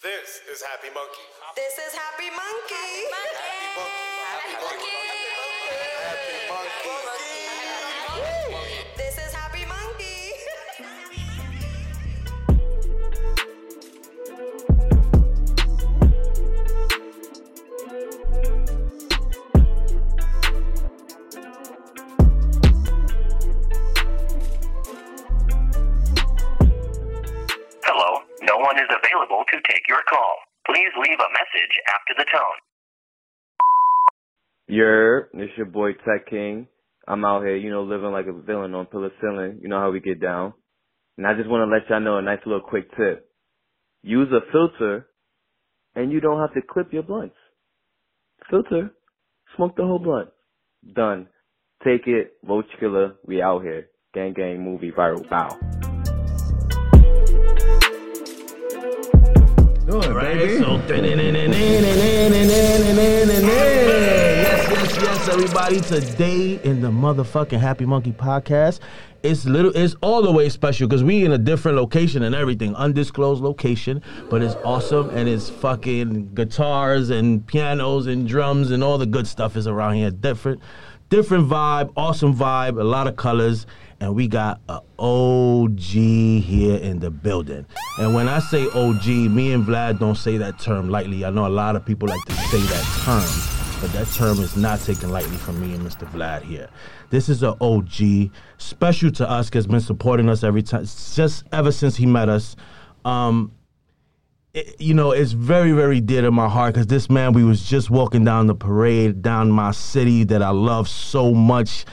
This is Happy Munkey. This is Happy Munkey. Happy Munkey. Happy Munkey. This to take your call. Please leave a message after the tone. Yer, it's your boy Tech King. I'm out here, you know, living like a villain on penicillin. You know how we get down. And I just want to let y'all know a nice little quick tip. Use a filter and you don't have to clip your blunts. Filter, smoke the whole blunt. Done. Take it, Roach Killer, we out here. Gang gang movie viral. Bow. Do it, Right, baby. so yes, yes, yes, everybody. Today in the motherfucking Happy Munkey podcast, it's little, it's all the way special because we in a different location and everything, undisclosed location, but it's awesome and it's fucking guitars and pianos and drums and all the good stuff is around here. Different, different vibe, awesome vibe, a lot of colors. And we got a OG here in the building. And when I say OG, me and Vlad don't say that term lightly. I know a lot of people like to say that term, but that term is not taken lightly from me and Mr. Vlad here. This is a OG, special to us because been supporting us every time, just ever since he met us. Um, it- you know, it's very, very dear to my heart because this man, we was just walking down the parade down my city that I love so much,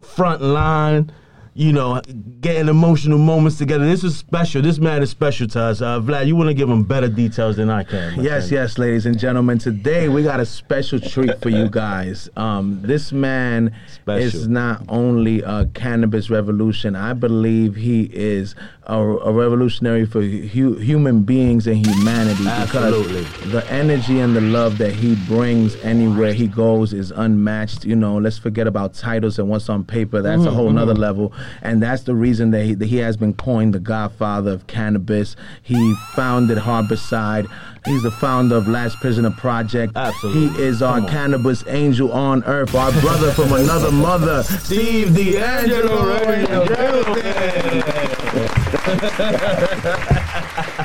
front line, you know, getting emotional moments together. This is special. This man is special to us. Uh, Vlad, you want to give him better details than I can. Yes, friend. yes, ladies and gentlemen. Today we got a special treat for you guys. Um, this man Special. is not only a cannabis revolution. I believe he is a, a revolutionary for hu- human beings and humanity. Absolutely. Because the energy and the love that he brings anywhere he goes is unmatched. You know, let's forget about titles and what's on paper. That's Mm-hmm, a whole nother level. And that's the reason that he, that he has been coined the godfather of cannabis. He founded Harborside. He's the founder of Last Prisoner Project. Absolutely. He is our cannabis angel on earth, our brother from another mother, Steve DeAngelo. right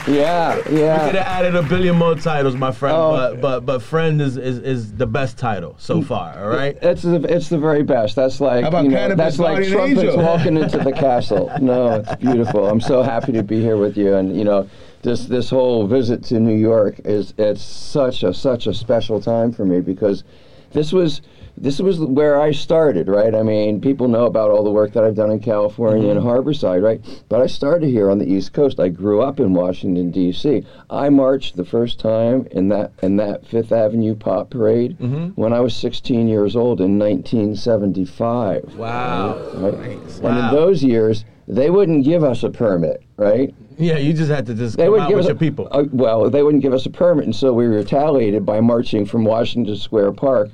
in yeah, Yeah, Could have added a billion more titles, my friend, Oh. but but but friend is, is is the best title so mm. far. All right. It's the it's the very best. That's like How about you know, Cannabis that's like trumpets Angel? walking into the castle. No, it's beautiful. I'm so happy to be here with you, and you know, this this whole visit to New York is it's such a such a special time for me because this was this was where I started, right? I mean, people know about all the work that I've done in California and Harborside, right? But I started here on the East Coast. I grew up in Washington D.C. I marched the first time in that in that Fifth Avenue Pot Parade when I was 16 years old in 1975. Wow. Right? And Wow. in those years, they wouldn't give us a permit, right? Yeah, you just had to just They out give us a, people. uh, well, they wouldn't give us a permit, and so we retaliated by marching from Washington Square Park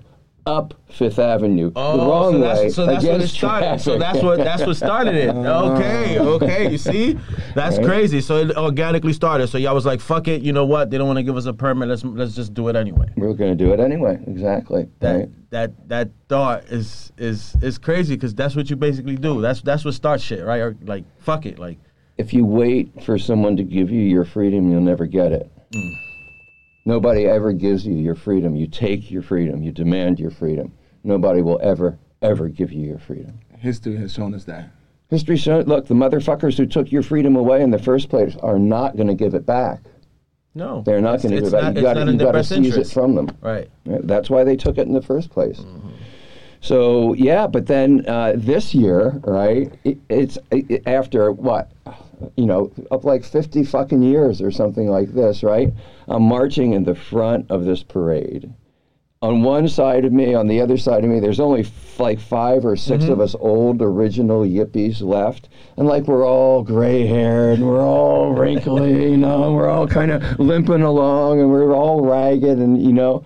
up Fifth Avenue the wrong Oh, so that's, way so that's what it started. So that's what that's what started it. Okay, okay. You see, that's Right. crazy. So it organically started. So y'all was like, "Fuck it," you know what? They don't want to give us a permit. Let's let's just do it anyway. we were going to do it anyway. Exactly. That right? that that thought is is is crazy because that's what you basically do. That's that's what starts shit, right? Or like, fuck it, like. If you wait for someone to give you your freedom, you'll never get it. Hmm. Nobody ever gives you your freedom. You take your freedom. You demand your freedom. Nobody will ever, ever give you your freedom. History has shown us that. History shows, look, the motherfuckers who took your freedom away in the first place are not going to give it back. No, They're not going to give it back. You it's got to in you their got to best seize it from them. Right. That's why they took it in the first place. Mm-hmm. So yeah, but then uh, this year, right? It, it's it, after what, you know, up like fifty fucking years or something like this, right? I'm marching in the front of this parade. On one side of me, on the other side of me, there's only f- like five or 6 Mm-hmm. of us old original yippies left, and like we're all gray-haired, and we're all wrinkly, you know, and we're all kind of limping along, and we're all ragged, and you know.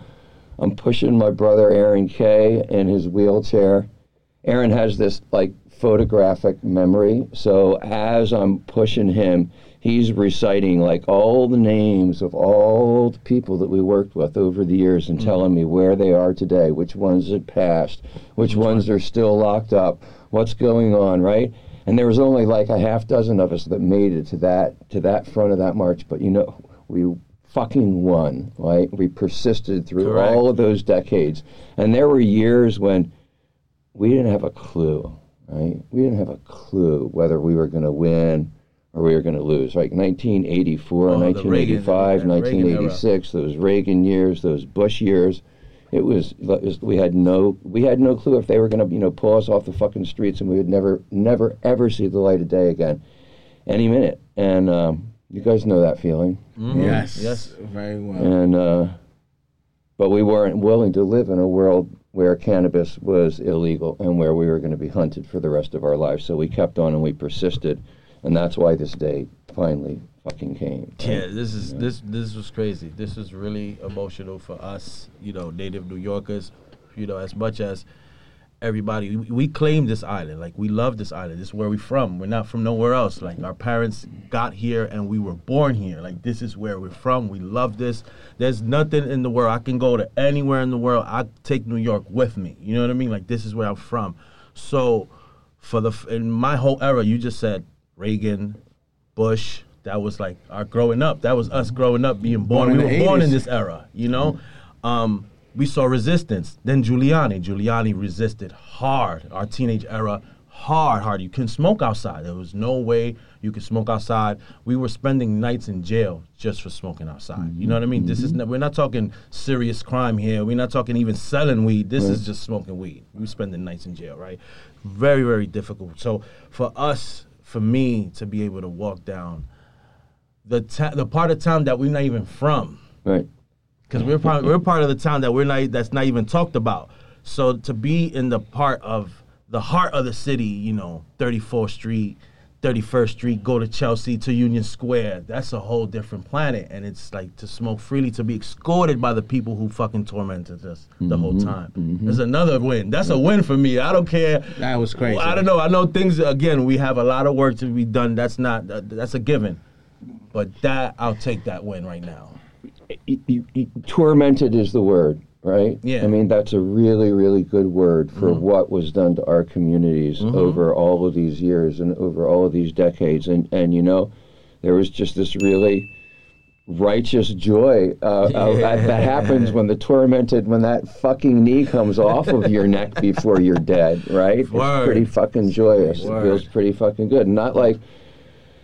I'm pushing my brother Aaron Kay in his wheelchair. Aaron has this like photographic memory, so as I'm pushing him, he's reciting like all the names of all the people that we worked with over the years and mm-hmm. telling me where they are today, which ones had passed, which ones are still locked up, what's going on, right? And there was only like a half dozen of us that made it to that to that front of that march, but you know, we fucking won, right? We persisted through Correct. all of those decades. And there were years when we didn't have a clue, right? We didn't have a clue whether we were going to win or we were going to lose. Like 1984, Oh, 1985, Reagan- that Reagan 1986, those Reagan years, those Bush years. It was, it was we had no we had no clue if they were going to you know pull us off the fucking streets and we would never never ever see the light of day again, any minute. And um, you guys know that feeling. Yes. Yes. Very well. And uh, but we weren't willing to live in a world where cannabis was illegal and where we were going to be hunted for the rest of our lives. So we kept on and we persisted, and that's why this day finally fucking came. Yeah, this is this this was crazy. This was really emotional for us, you know, native New Yorkers. You know, as much as everybody, we, we claim this island. Like we love this island. This is where we're from. We're not from nowhere else. Like our parents got here and we were born here. Like this is where we're from. We love this. There's nothing in the world. I can go to anywhere in the world. I take New York with me. You know what I mean? Like this is where I'm from. So for the in my whole era, you just said Reagan, Bush. That was like our growing up. That was us growing up, being born. Born we were the born in this era, you know. Um, we saw resistance. Then Giuliani, Giuliani resisted hard. Our teenage era, hard, hard. You couldn't smoke outside. There was no way you could smoke outside. We were spending nights in jail just for smoking outside. You know what I mean? This is mm-hmm. not, we're not talking serious crime here. We're not talking even selling weed. This is just smoking weed. We were spending nights in jail, right? Very, very difficult. So for us, for me to be able to walk down the ta- the part of town that we're not even from, Right. Because we're part we're part of the town that we're not that's not even talked about. So to be in the part of the heart of the city, you know, 34th Street, 31st Street, go to Chelsea to Union Square, that's a whole different planet. And it's like to smoke freely, to be escorted by the people who fucking tormented us the whole mm-hmm. time. Mm-hmm. There's another win. That's a win for me. I don't care. That was crazy. I don't know. I know things. Again, we have a lot of work to be done. That's not. That's a given. But that I'll take that win right now. Tormented is the word, right? Yeah. Mm-hmm. I mean, that's a really, really good word for what was done to our communities over all of these years and over all of these decades. And, and you know, there was just this really righteous joy uh, uh, that, that happens when the tormented, when that fucking knee comes off of your neck before you're dead, right? Word. It's pretty fucking joyous. Word. It feels pretty fucking good. Not like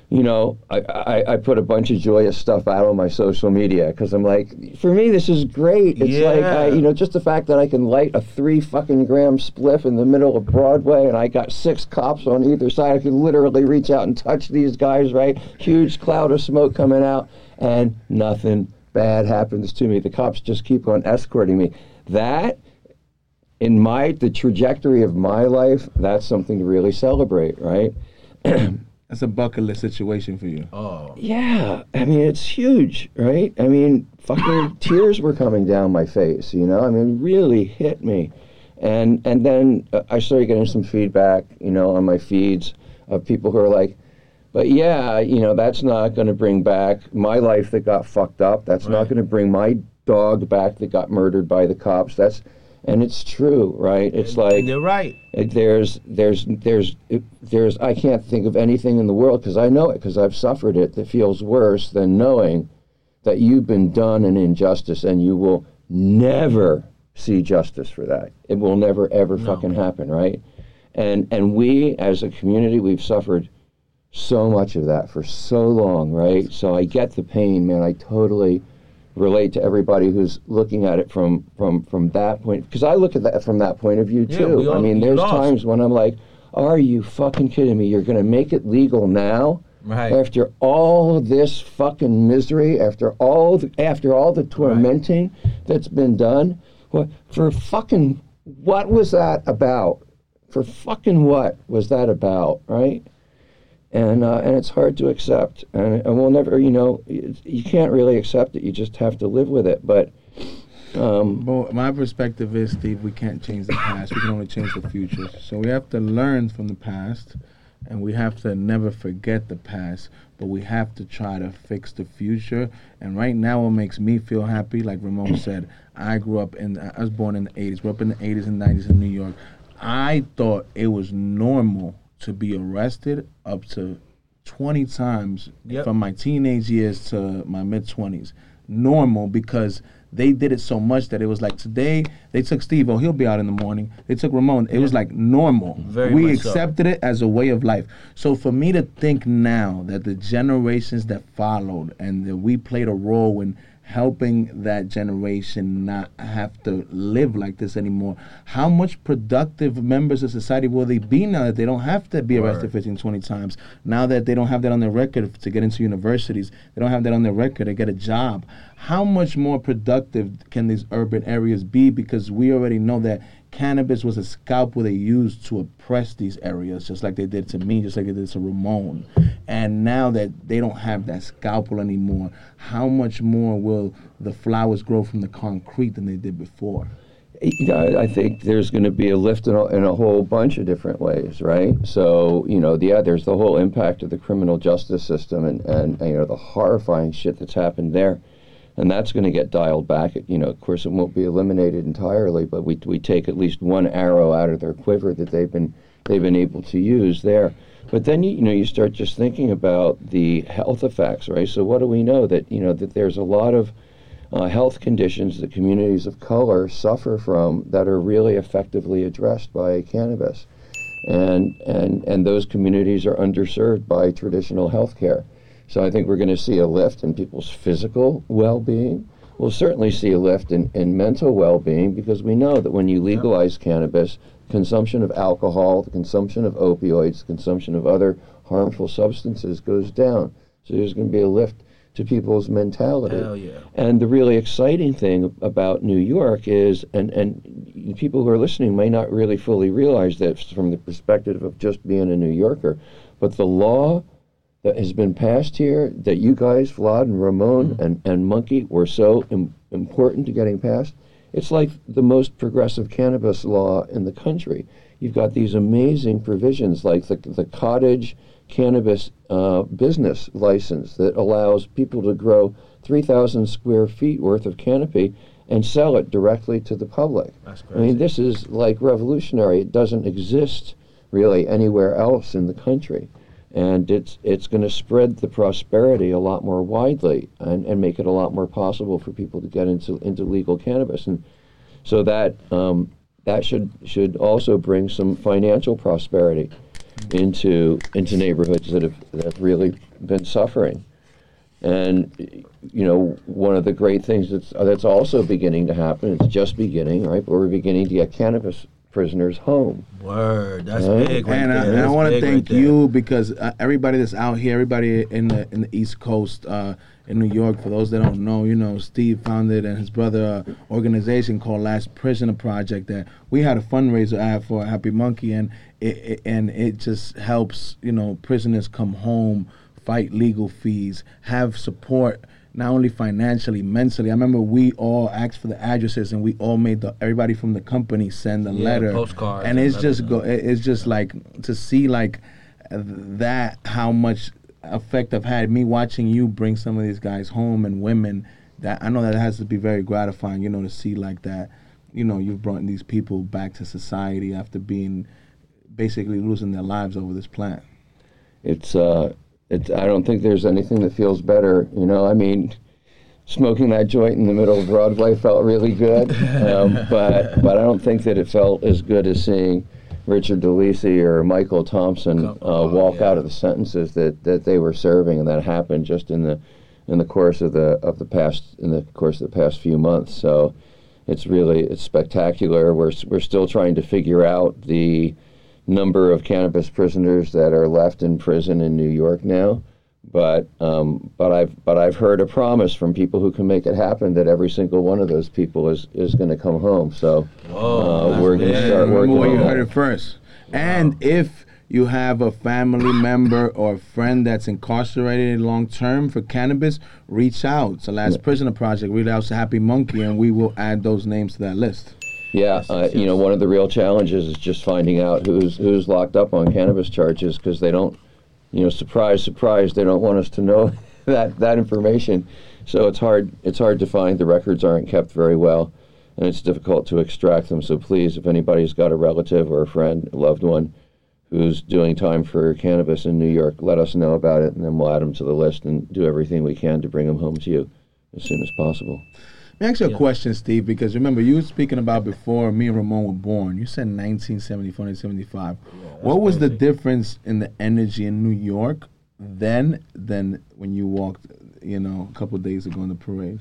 you know, I, I, I put a bunch of joyous stuff out on my social media because I'm like, for me, this is great. It's like, I, you know, just the fact that I can light a three fucking gram spliff in the middle of Broadway and I got six cops on either side. I can literally reach out and touch these guys, right? Huge cloud of smoke coming out and nothing bad happens to me. The cops just keep on escorting me. That in my the trajectory of my life, that's something to really celebrate, right? That's a bucket list situation for you. Oh, Yeah, I mean it's huge, right? I mean, fucking tears were coming down my face, you know. I mean, really hit me, and and then uh, I started getting some feedback, you know, on my feeds of people who are like, "But yeah, you know, that's not going to bring back my life that got fucked up. That's not going to bring my dog back that got murdered by the cops. That's." And it's true, right? It's like you're right. there's there's there's there's I can't think of anything in the world because I know it because I've suffered it that feels worse than knowing that you've been done an injustice and you will never see justice for that. It will never ever fucking happen, right? And and we as a community we've suffered so much of that for so long, right? So I get the pain, man. I totally relate to everybody who's looking at it from from from that point because I look at that from that point of view Yeah, too. we all- I mean, there's lost. times when I'm like, "Are you fucking kidding me? You're going to make it legal now?" Right. After all this fucking misery, after all the, after all the tormenting that's been done, what for fucking what was that about? For fucking what was that about, right? And uh, and it's hard to accept, and, and we'll never, you know, you, can't really accept it. You just have to live with it. But um, But my perspective is, Steve, we can't change the past. We can only change the future. So we have to learn from the past, and we have to never forget the past. but we have to try to fix the future. And right now, what makes me feel happy, like Ramon said, I grew up in, I was born in the 80s, grew up in the 80s and 90s in New York. I thought it was normal to be arrested up to 20 times Yep. from my teenage years to my mid 20s. Normal because they did it so much that it was like today they took Steve, oh, he'll be out in the morning. They took Ramon. It was like normal. Very we much so. accepted it as a way of life. So for me to think now that the generations that followed and that we played a role in helping that generation not have to live like this anymore, how much productive members of society will they be now that they don't have to be arrested 15, 20 times? Now that they don't have that on their record to get into universities, they don't have that on their record to get a job. How much more productive can these urban areas be? Because we already know that cannabis was a scalpel they used to oppress these areas, just like they did to me, just like they did to Ramon. And now that they don't have that scalpel anymore, how much more will the flowers grow from the concrete than they did before? You know, I- think there's going to be a lift in a, in a whole bunch of different ways, right? So, you know, yeah, there's the whole impact of the criminal justice system and, and, and you know, the horrifying shit that's happened there. And that's going to get dialed back. You know, of course, it won't be eliminated entirely, but we, we take at least one arrow out of their quiver that they've been they've been able to use there. But then you, you know you start just thinking about the health effects, right? So what do we know that you know that there's a lot of uh, health conditions that communities of color suffer from that are really effectively addressed by cannabis, and and and those communities are underserved by traditional health care. So I think we're going to see a lift in people's physical well-being. We'll certainly see a lift in, in mental well-being because we know that when you legalize cannabis, consumption of alcohol, the consumption of opioids, the consumption of other harmful substances goes down. So there's going to be a lift to people's mentality. Hell yeah. And the really exciting thing about New York is, and, and people who are listening may not really fully realize this from the perspective of just being a New Yorker, but the law that has been passed here that you guys, Vlad and Ramon and, and Monkey, were so Im- important to getting passed, it's like the most progressive cannabis law in the country. You've got these amazing provisions like the, the cottage cannabis uh, business license that allows people to grow 3,000 square feet worth of canopy and sell it directly to the public. I mean, this is like revolutionary. It doesn't exist really anywhere else in the country. And it's it's going to spread the prosperity a lot more widely and, and make it a lot more possible for people to get into into legal cannabis. And so that um, that should should also bring some financial prosperity into into neighborhoods that have that have really been suffering. And you know, one of the great things that's that's also beginning to happen. It's just beginning, right? But we're beginning to get cannabis prisoners home. Word. That's Yeah. big right and I, there. and I want to big right thank you because uh, everybody that's out here, everybody in the in the East Coast, uh, in New York. For those that don't know, you know, Steve founded and his brother uh, organization called Last Prisoner Project. That we had a fundraiser at for Happy Munkey, and it, it and it just helps you know prisoners come home, fight legal fees, have support not only financially, mentally. I remember we all asked for the addresses, and we all made the everybody from the company send a Yeah, letter, postcards and and it's just go. It's just like to see like that how much effect I've had me watching you bring some of these guys home and women. That I know that has to be very gratifying, you know, to see like that. You know, you've brought these people back to society after being basically losing their lives over this plant. It's uh, it's. I don't think there's anything that feels better. You know, I mean, smoking that joint in the middle of Broadway felt really good, um, but but I don't think that it felt as good as seeing Richard DeLisi or Michael Thompson uh, oh, walk yeah. out of the sentences that, that they were serving, and that happened just in the in the course of the of the past in the course of the past few months. So it's really it's spectacular. We're we're still trying to figure out the number of cannabis prisoners that are left in prison in New York now. But um, but I've but I've heard a promise from people who can make it happen that every single one of those people is, is going to come home. So Whoa, uh, we're going to start Remember working where you on heard it first. And if you have a family member or a friend that's incarcerated long term for cannabis, reach out to Last Prisoner Project. Reach out to Happy Munkey, and we will add those names to that list. Yeah, uh, you know, one of the real challenges is just finding out who's who's locked up on cannabis charges because they don't, you know, surprise, surprise, they don't want us to know that that information. So it's hard. It's hard to find. The records aren't kept very well, and it's difficult to extract them. So please, if anybody's got a relative or a friend, a loved one, who's doing time for cannabis in New York, let us know about it, and then we'll add them to the list and do everything we can to bring them home to you as soon as possible. Let me ask you a question, Steve, because remember you were speaking about before me and Ramon were born. You said 1974, 1975. what was the difference in the energy in New York then than when you walked, you know, a couple of days ago in the parade?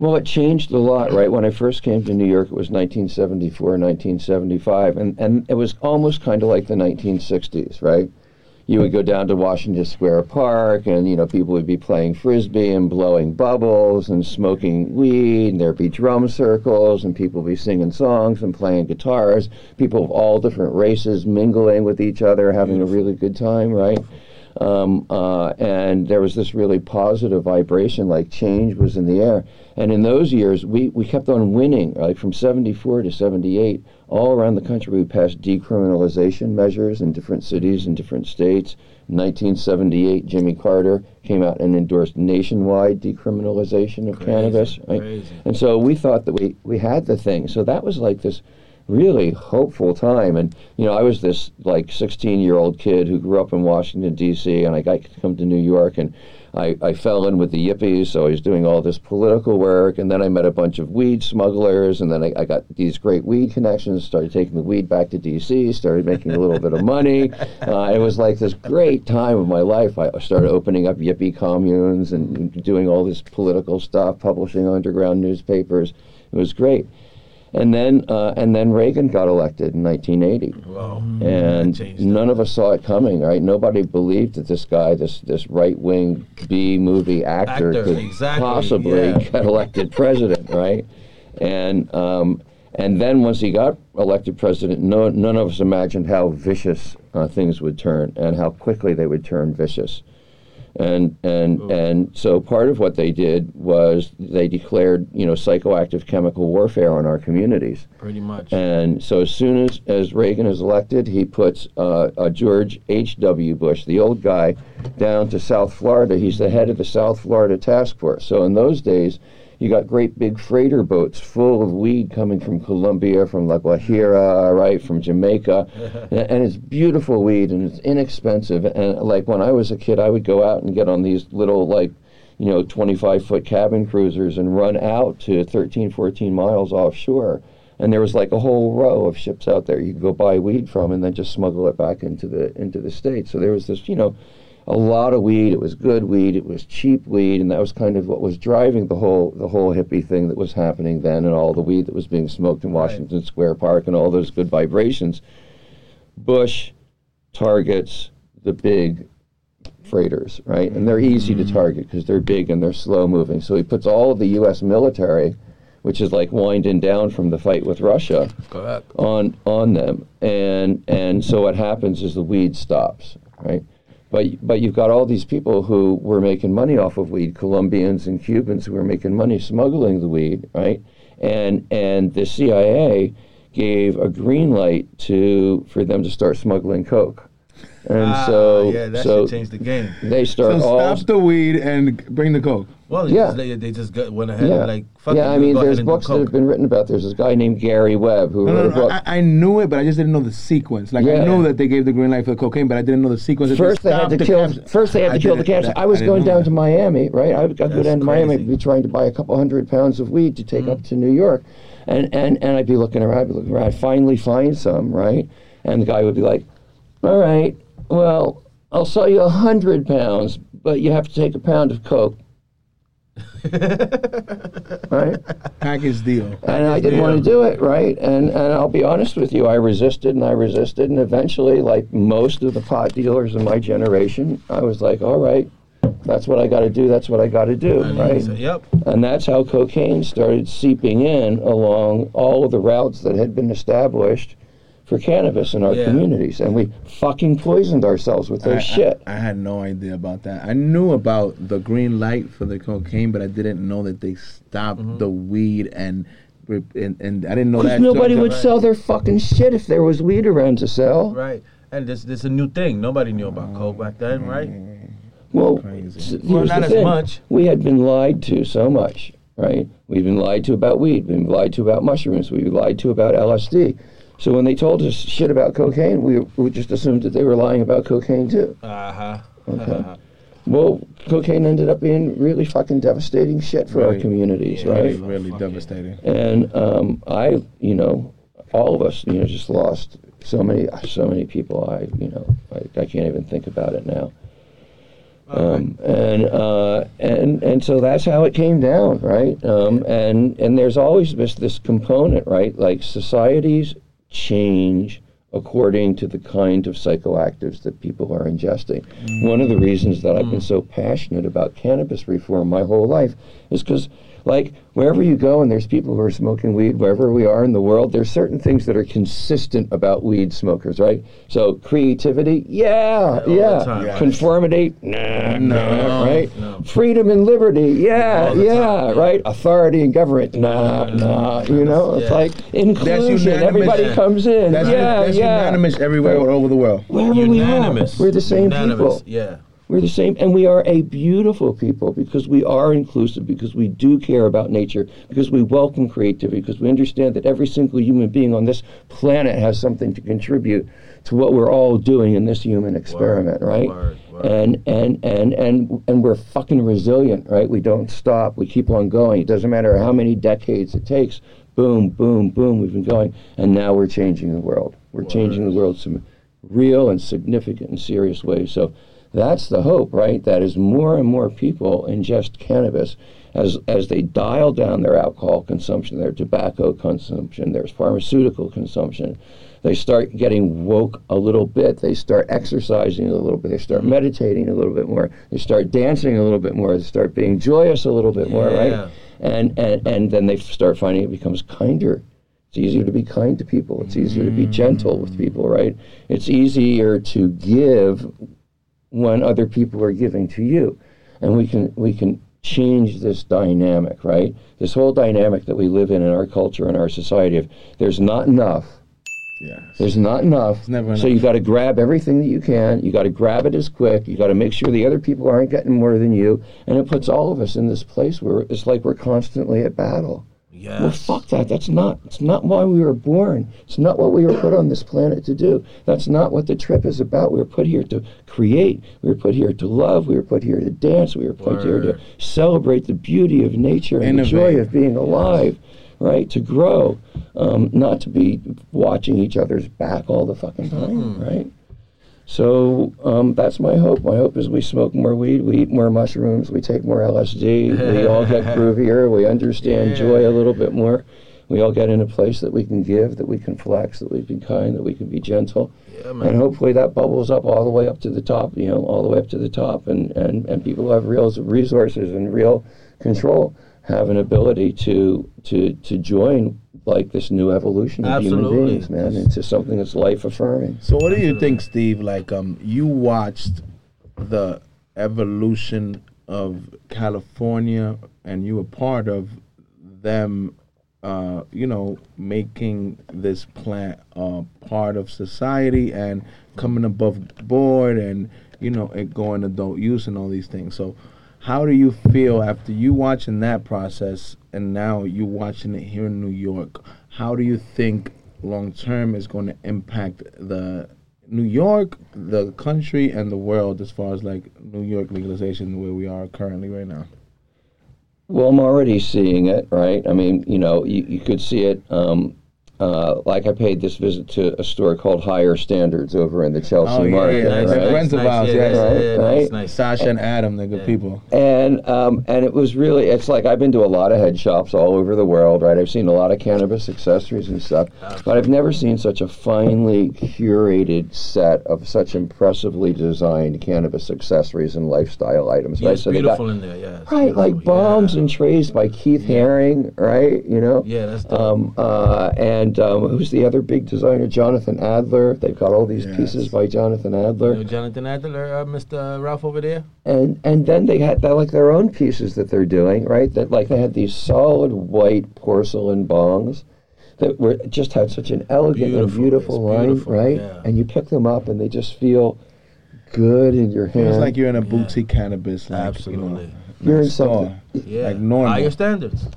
Well, it changed a lot, right? When I first came to New York, it was 1974, 1975, and, and it was almost kind of like the 1960s, right? You would go down to Washington Square Park, and you know people would be playing frisbee and blowing bubbles and smoking weed, and there'd be drum circles, and people would be singing songs and playing guitars. People of all different races mingling with each other, having a really good time, right? Um, uh, and there was this really positive vibration, like change was in the air. And in those years, we, we kept on winning, like from 74 to 78. All around the country, we passed decriminalization measures in different cities and different states. In 1978, Jimmy Carter came out and endorsed nationwide decriminalization of cannabis. Right? crazy. And so we thought that we, we had the thing. So that was like this really hopeful time. And you know, I was this like 16 year old kid who grew up in Washington D.C. and I got to come to New York and. I, I fell in with the yippies, so I was doing all this political work, and then I met a bunch of weed smugglers, and then I, I got these great weed connections, started taking the weed back to D.C., started making a little bit of money. Uh, it was like this great time of my life. I started opening up yippie communes and doing all this political stuff, publishing underground newspapers. It was great and then uh, and then Reagan got elected in 1980, Wow. and none of us saw it coming. Right? Nobody believed that this guy, this this right wing B movie actor, Actor, could exactly, possibly yeah. get elected president. Right? And um, and then once he got elected president, no, none of us imagined how vicious uh, things would turn and how quickly they would turn vicious and and and so part of what they did was they declared you know psychoactive chemical warfare on our communities Pretty much. and so as soon as, as Reagan is elected, he puts uh, uh, George H.W. Bush, the old guy, down to South Florida. He's the head of the South Florida Task Force. So in those days, you got great big freighter boats full of weed coming from Colombia, from La Guajira, right, from Jamaica. and, and it's beautiful weed and it's inexpensive. And like when I was a kid, I would go out and get on these little, like, you know, 25 foot cabin cruisers and run out to 13, 14 miles offshore and there was like a whole row of ships out there you could go buy weed from and then just smuggle it back into the into the states so there was this you know a lot of weed it was good weed it was cheap weed and that was kind of what was driving the whole the whole hippie thing that was happening then and all the weed that was being smoked in Washington Square Park and all those good vibrations Bush targets the big freighters, right? And they're easy to target because they're big and they're slow moving. So he puts all of the U.S. military, which is like winding down from the fight with Russia, on on them, and and so what happens is the weed stops, right? But but you've got all these people who were making money off of weed, Colombians and Cubans who were making money smuggling the weed, right? And and the CIA gave a green light to for them to start smuggling coke, and Ah, so yeah, that so should change the game. they start So all stop the weed and bring the coke. Well, Yeah. yeah. they, they just got, went ahead yeah and like, fuck yeah. it, I mean, there's books that have been written about. There's this guy named Gary Webb who No, wrote no, a book. I, I knew it, but I just didn't know the sequence. Like I Yeah. knew that they gave the green light for the cocaine, but I didn't know the sequence. First, they had to the kill. cancer. First, they had to I kill the didn't- cancer. that- I was didn't going down that. to Miami, right? I got to go That's down to Miami, crazy. be trying to buy a couple hundred pounds of weed to take up Mm-hmm. to New York, and and and I'd be looking around, I'd be looking around. I'd finally find some, right? And the guy would be like, "All right, well, I'll sell you a hundred pounds, but you have to take a pound of coke." right? package deal. and I didn't want to do it, right? And and I'll be honest with you, I resisted and I resisted, and eventually, like most of the pot dealers in my generation, I was like, all right, that's what I got to do. That's what I got to do, right? So, yep. And that's how cocaine started seeping in along all of the routes that had been established for cannabis in our Yeah. communities, and we fucking poisoned ourselves with their I, shit. I, I had no idea about that. I knew about the green light for the cocaine, but I didn't know that they stopped Mm-hmm. the weed and and, and I didn't know Because that. nobody Georgia- would sell their fucking shit if there was weed around to sell. Right. And this this is a new thing. Nobody knew about coke back then, right? Well, Crazy. s- Well, not as thing. much. We had been lied to so much, right? We've been lied to about weed. We've been lied to about mushrooms. We've been lied to about LSD. So when they told us shit about cocaine, we, we just assumed that they were lying about cocaine too. Uh huh. Okay. Well, cocaine ended up being really fucking devastating shit for our communities, Yeah. Really, right? really devastating. And um, I, you know, all of us, you know, just lost so many, so many people. I, you know, I, I can't even think about it now. Um, and uh, and and so that's how it came down, right? Um, and and there's always this this component, right? Like societies change according to the kind of psychoactives that people are ingesting. One of the reasons that I've been mm. so passionate about cannabis reform my whole life is because, like, wherever you go and there's people who are smoking weed, wherever we are in the world, there's certain things that are consistent about weed smokers, right? So creativity, yeah, the yeah. Conformity, nah, nah, right? no. Freedom and liberty, yeah, yeah, time, right? Authority and government, nah, nah. You know, it's Yeah. like inclusion. unanimous. Everybody Yeah. comes in, That's, yeah, that's yeah. unanimous everywhere Right. all over the world. Wherever Unanimous. we are, we're the same Unanimous. people. Yeah. We're the same, and we are a beautiful people because we are inclusive, because we do care about nature, because we welcome creativity, because we understand that every single human being on this planet has something to contribute to what we're all doing in this human experiment, right? word, word. And and and and and we're fucking resilient, right? We don't stop. We keep on going. It doesn't matter how many decades it takes. Boom, boom, boom. We've been going, and now we're changing the world. We're changing the world some real and significant and serious ways. So that's the hope, right? That as more and more people ingest cannabis, as as they dial down their alcohol consumption, their tobacco consumption, their pharmaceutical consumption, they start getting woke a little bit. They start exercising a little bit. They start meditating a little bit more. They start dancing a little bit more. They start being joyous a little bit more, Yeah. right? And and and then they start finding it becomes kinder. It's easier to be kind to people. It's easier to be mm. gentle with people, right? It's easier to give when other people are giving to you. And we can we can change this dynamic, right? This whole dynamic that we live in in our culture and our society of there's not enough. Yes. There's not enough. never So enough. you got to grab everything that you can. You got to grab it as quick. You got to make sure the other people aren't getting more than you. And it puts all of us in this place where it's like we're constantly at battle. Yes. Well, fuck that. That's not. It's not why we were born. It's not what we were put on this planet to do. That's not what the trip is about. We were put here to create. We were put here to love. We were put here to dance. We were put here to celebrate the beauty of nature and the joy of being alive. Right to grow, um, not to be watching each other's back all the fucking time. Right. So um, that's my hope. My hope is we smoke more weed, we eat more mushrooms, we take more LSD, we all get groovier, we understand Yeah. joy a little bit more. We all get in a place that we can give, that we can flex, that we can be kind, that we can be gentle. Yeah, And hopefully that bubbles up all the way up to the top, you know, all the way up to the top. And, and, and people who have real resources and real control have an ability to, to, to join like this new evolution of human beings, man, into something that's life affirming. So what do you think, Steve? Like, um, you watched the evolution of California, and you were part of them. Uh, you know, making this plant uh, part of society and coming above board, and you know, it going adult use and all these things. So, how do you feel after you watching that process, and now you watching it here in New York? How do you think long term is going to impact the New York, the country, and the world as far as like New York legalization where we are currently right now? Well, I'm already seeing it, right? I mean, you know, you, you could see it. Um, uh, like I paid this visit to a store called Higher Standards over in the Chelsea Oh, yeah, market, yeah, Nice, They're right? nice, friends of nice, ours, yeah, yeah, yeah, right, yeah, right. nice, nice. Sasha and Adam, they're good Yeah. people. And um, and it was really it's like I've been to a lot of head shops all over the world, right? I've seen a lot of cannabis accessories and stuff, but I've never seen such a finely curated set of such impressively designed cannabis accessories and lifestyle items, Yeah, right? it's they got beautiful in there. Yeah. it's right like bombs yeah. and trays by Keith Haring, right? You know, Yeah, that's dope. um, uh, and um, who's the other big designer? Jonathan Adler. They've got all these Yes. pieces by Jonathan Adler You know Jonathan Adler, uh, Mr. Ralph over there. and and then they had they're like their own pieces that they're doing right that like they had these solid white porcelain bongs that were just had such an elegant Beautiful. and beautiful It's line, beautiful, right? yeah. And you pick them up and they just feel good in your hand. It's like you're in a boutique cannabis, like Absolutely. You know, You're in store. something. Yeah. Like normal. Higher standards.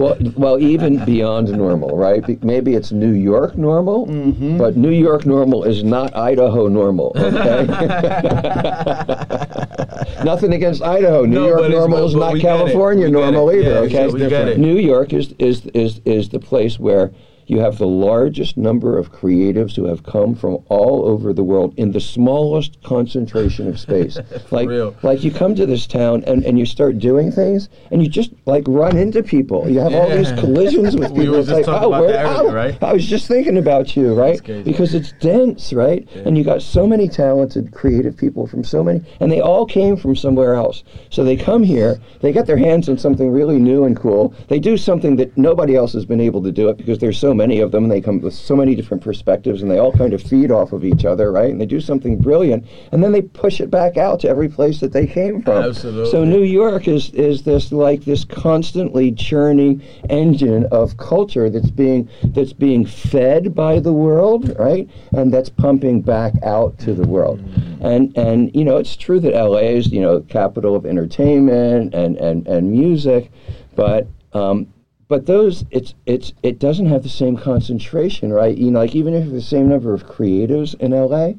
Well, well, even beyond normal, right? Maybe it's New York normal, Mm-hmm. but New York normal is not Idaho normal. Okay. Nothing against Idaho. New No, York normal is not we get it. California normal either. Okay. New York is is is is the place where you have the largest number of creatives who have come from all over the world in the smallest concentration of space. like, real. like you come to this town and, and you start doing things and you just like run into people. You have all these collisions with We people. were It's like, oh, about where, oh, right? I was just thinking about you, right? Because it's dense, right? And you got so many talented, creative people from so many, and they all came from somewhere else. So they come here, they get their hands on something really new and cool. They do something that nobody else has been able to do it because there's so many of them, and they come with so many different perspectives, and they all kind of feed off of each other, right? And they do something brilliant, and then they push it back out to every place that they came from. Absolutely. So New York is is this like this constantly churning engine of culture that's being that's being fed by the world, right? And that's pumping back out to the world. And and you know, it's true that LA is, you know, capital of entertainment and and and music, but um but those it's it's it doesn't have the same concentration, right? You know, like even if the same number of creatives in LA,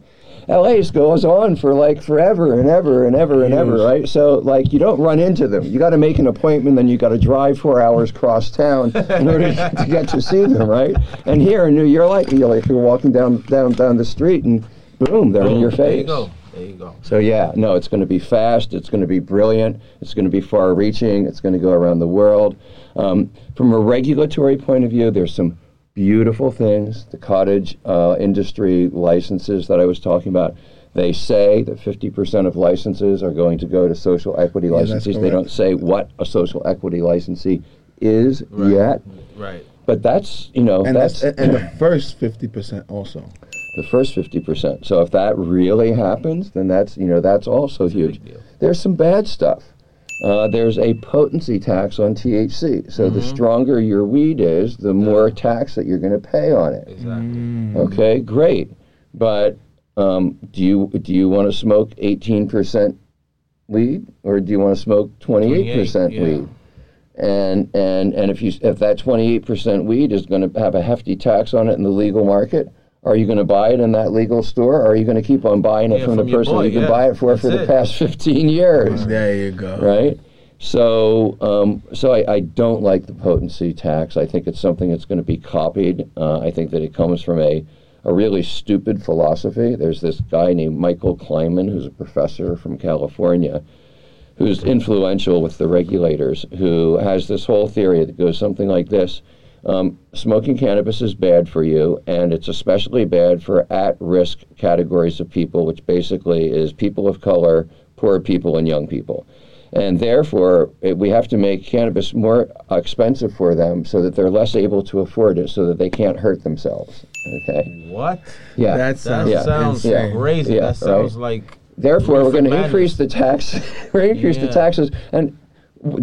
LA just goes on for like forever and ever and ever and ever, right? So like you don't run into them. You got to make an appointment, then you got to drive four hours cross town in order to get to see them, right? And here in New York, like you're like you're walking down down down the street and boom, they're in your There you face. go. There you go. So yeah, no, it's going to be fast. It's going to be brilliant. It's going to be far-reaching. It's going to go around the world. Um, from a regulatory point of view, there's some beautiful things. The cottage uh, industry licenses that I was talking about. They say that 50% of licenses are going to go to social equity that's licensees. They don't say what a social equity licensee is Right. yet, Right. but that's you know and that's that's and the first fifty percent also. The first 50%. So if that really happens, then that's, you know, that's also huge. There's some bad stuff. Uh, there's a potency tax on THC. So Mm-hmm. the stronger your weed is, the more tax that you're going to pay on it. Exactly. Okay, great. But um, do you do you want to smoke 18% weed or do you want to smoke 28% 28, yeah. weed? And and and if you if that 28% weed is going to have a hefty tax on it in the legal market, are you going to buy it in that legal store or are you going to keep on buying it Yeah, from, from the person boy, you can yeah. buy it for for the it. past 15 years? There you go. right? So, um, so I, I don't like the potency tax. I think it's something that's going to be copied. Uh, I think that it comes from a, a really stupid philosophy. There's this guy named Michael Kleinman, who's a professor from California, who's influential with the regulators, who has this whole theory that goes something like this. Um, smoking cannabis is bad for you, and it's especially bad for at risk categories of people, which basically is people of color, poor people, and young people. And therefore, it, we have to make cannabis more expensive for them so that they're less able to afford it, so that they can't hurt themselves. Okay? What? Yeah. That That sounds Yeah. sounds Yeah. crazy. Yeah, that sounds right. like Therefore, we're going to increase the tax. we're going to increase the taxes and w-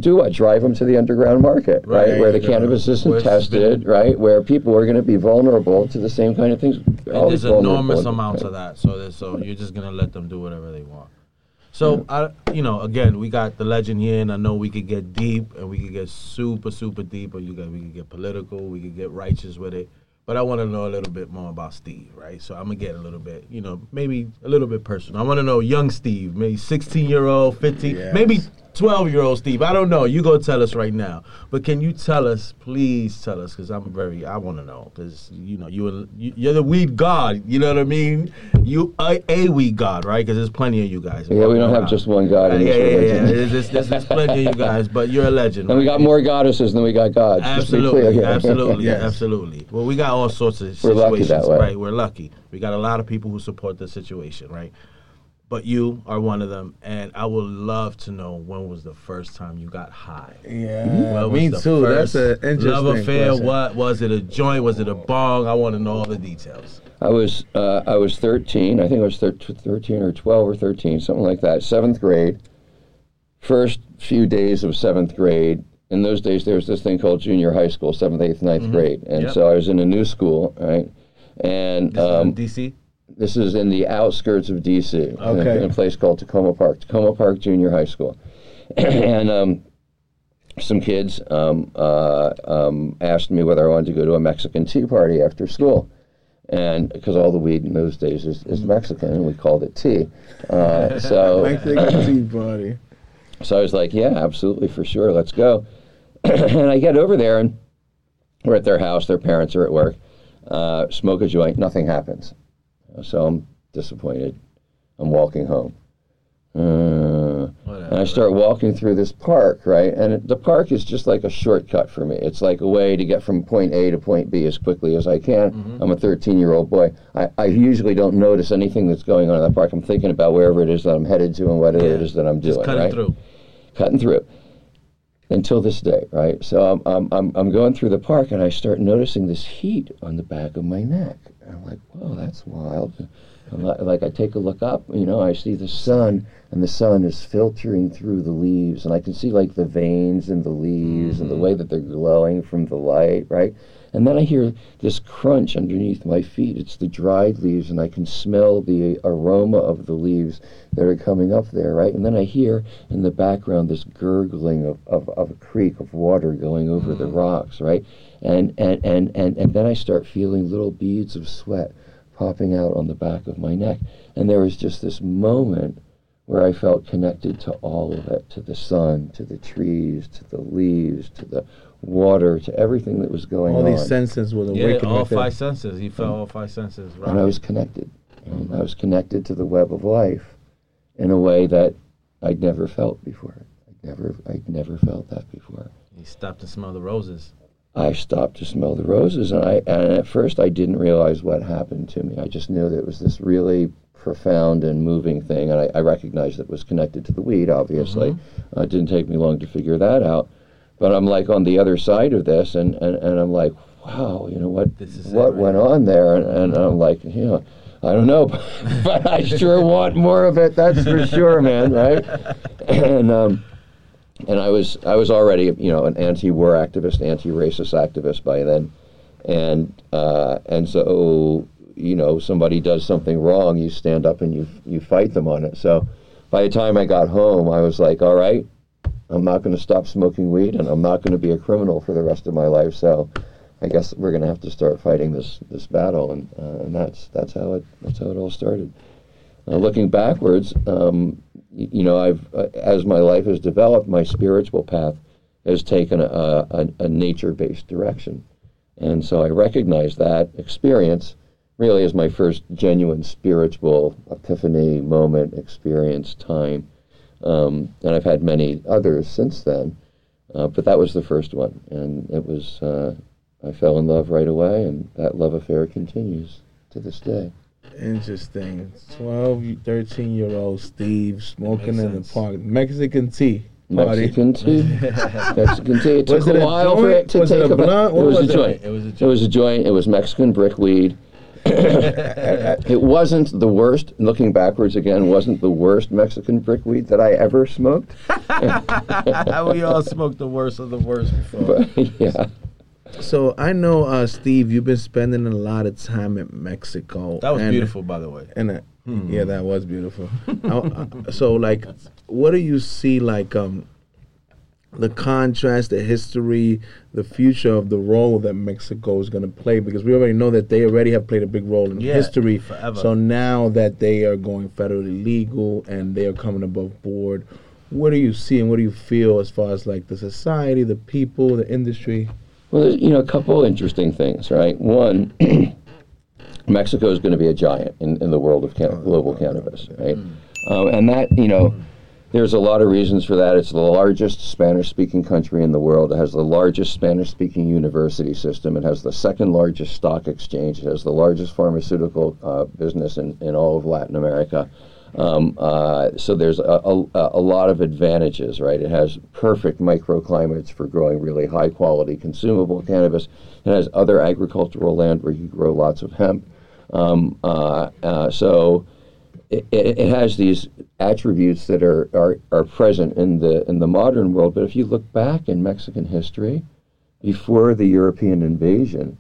do what? Drive them to the underground market, right? Right. Where the cannabis isn't tested, been- right? Where people are going to be vulnerable to the same kind of things. They're And there's vulnerable, enormous right? amounts of that. So so you're just gonna let them do whatever they want. So I, you know, again, we got the legend here, and I know we could get deep, and we could get super, super deep, or you got we could get political, we could get righteous with it. But I want to know a little bit more about Steve, right? So I'm gonna get a little bit, you know, maybe a little bit personal. I want to know young Steve, maybe 16 year old, 15, Yes. maybe 12 year old Steve. I don't know. You go tell us right now. But can you tell us, please tell us, because I'm very, I want to know, because you know you you- you're the weed god. You know what I mean? You a, a weed god, right? Because there's plenty of you guys. Yeah, we don't have just one God in yeah, this yeah, yeah, yeah. There's, there's, there's, there's plenty of you guys, but you're a legend. And we got more goddesses than we got gods. just to be clear Absolutely, absolutely, Yes. absolutely. Well, we got all sorts of We're lucky situations, that way. right? We're lucky. We got a lot of people who support the situation, right? But you are one of them, and I would love to know when was the first time you got high. Yeah, When me too. That's an interesting love affair. question. What was it? A joint? Was it a bong? I want to know all the details. I was uh, I was 13. I think I was thir- 13 or 12 or 13, something like that. Seventh grade. First few days of seventh grade, in those days there was this thing called junior high school, seventh, eighth, ninth grade, and Yep. so I was in a new school, right? And This is in um, DC. This is in the outskirts of DC, in a- in a place called Takoma Park, Takoma Park Junior High School, and um, some kids um, uh, um, asked me whether I wanted to go to a Mexican tea party after school. And because all the weed in those days is, is Mexican, and we called it tea. Uh, so, Mexican tea party. so I was like, yeah, absolutely, for sure, let's go. and I get over there, and we're at their house. Their parents are at work. Uh, smoke a joint, nothing happens. So I'm disappointed. I'm walking home. Uh, and I start walking through this park, right? And it, the park is just like a shortcut for me. It's like a way to get from point A to point B as quickly as I can. I'm a 13 year old boy. I, I usually don't notice anything that's going on in the park. I'm thinking about wherever it is that I'm headed to and whatever it is that I'm doing. Just cutting right? through. cutting through until this day, right? So I'm, I'm, I'm, I'm going through the park and I start noticing this heat on the back of my neck. I'm like, whoa, that's wild. I'm li- like I take a look up, you know, I see the sun and the sun is filtering through the leaves and I can see like the veins in the leaves and the mm-hmm. way that they're glowing from the light, right? And then I hear this crunch underneath my feet. It's the dried leaves, and I can smell the aroma of the leaves that are coming up there, right? And then I hear in the background this gurgling of, of, of a creek of water going over the mm. rocks, right? And, and, and, and, and then I start feeling little beads of sweat popping out on the back of my neck. And there was just this moment where I felt connected to all of it to the sun, to the trees, to the leaves, to the water, to everything that was going All on. All these senses were Yeah, awakened. all right there. five senses. He felt all five senses. Right. and I was connected. And I was connected to the web of life in a way that I'd never felt before. I'd never, I'd never felt that before. He stopped to smell the roses. I stopped to smell the roses, and I and at first I didn't realize what happened to me. I just knew that it was this really profound and moving thing, and I, I recognized that it was connected to the weed. Obviously, uh, it didn't take me long to figure that out. But I'm like on the other side of this, and, and, and I'm like, wow, you know what This is it, what right? went on there, and, and I'm like, you know. I don't know, but I sure want more of it. That's for sure, man. Right? And um, and I was I was already you know an anti-war activist, anti-racist activist by then, and uh, and so you know somebody does something wrong, you stand up and you you fight them on it. So by the time I got home, I was like, all right, I'm not going to stop smoking weed, and I'm not going to be a criminal for the rest of my life. So. I guess we're going to have to start fighting this, this battle, and, uh, and that's that's how it that's how it all started. Uh, looking backwards, um, y- you know, I've uh, as my life has developed, my spiritual path has taken a, a, a nature-based direction, and so I recognize that experience really as my first genuine spiritual epiphany moment, experience, time, um, and I've had many others since then, uh, but that was the first one, and it was uh, I fell in love right away, and that love affair continues to this day. Interesting. 12, 13 year old Steve smoking in the park. Mexican tea. Party. Mexican tea. Mexican tea. It took Was it a a while for it to Was it take a about- blunt? It was, was a it? joint. It was a It was a joint. It was Mexican brickweed. it wasn't the worst. Looking backwards again, wasn't the worst Mexican brickweed that I ever smoked. we all smoked the worst of the worst before. But yeah, So I know, uh, Steve, you've been spending a lot of time in Mexico. That was and- beautiful, by the way. And uh, yeah, that was beautiful. I- I- so, like, what do you see like um the contrast, the history, the future of the role that Mexico is going to play? Because we already know that they already have played a big role in Yeah, history. forever. So now that they are going federally legal and they are coming above board, what do you see and what do you feel as far as like the society, the people, the industry? Well, there's you know a couple interesting things, right? One, Mexico is going to be a giant in, in the world of can- global cannabis, right? Um, and that you know, there's a lot of reasons for that. It's the largest Spanish-speaking country in the world. It has the largest Spanish-speaking university system. It has the second largest stock exchange. It has the largest pharmaceutical uh, business in, in all of Latin America. Um, uh, so there's a, a, a lot of advantages, right? It has perfect microclimates for growing really high quality consumable cannabis. It has other agricultural land where you grow lots of hemp. Um, uh, uh, so it, it has these attributes that are, are, are present in the in the modern world. But if you look back in Mexican history, before the European invasion,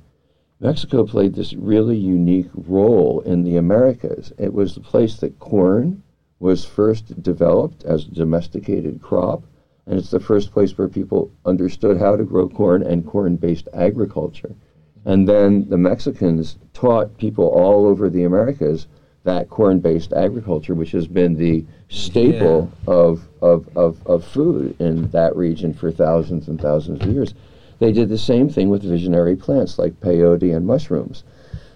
Mexico played this really unique role in the Americas. It was the place that corn was first developed as a domesticated crop, and it's the first place where people understood how to grow corn and corn based agriculture. And then the Mexicans taught people all over the Americas that corn based agriculture, which has been the staple of, of, of, of food in that region for thousands and thousands of years. They did the same thing with visionary plants like peyote and mushrooms.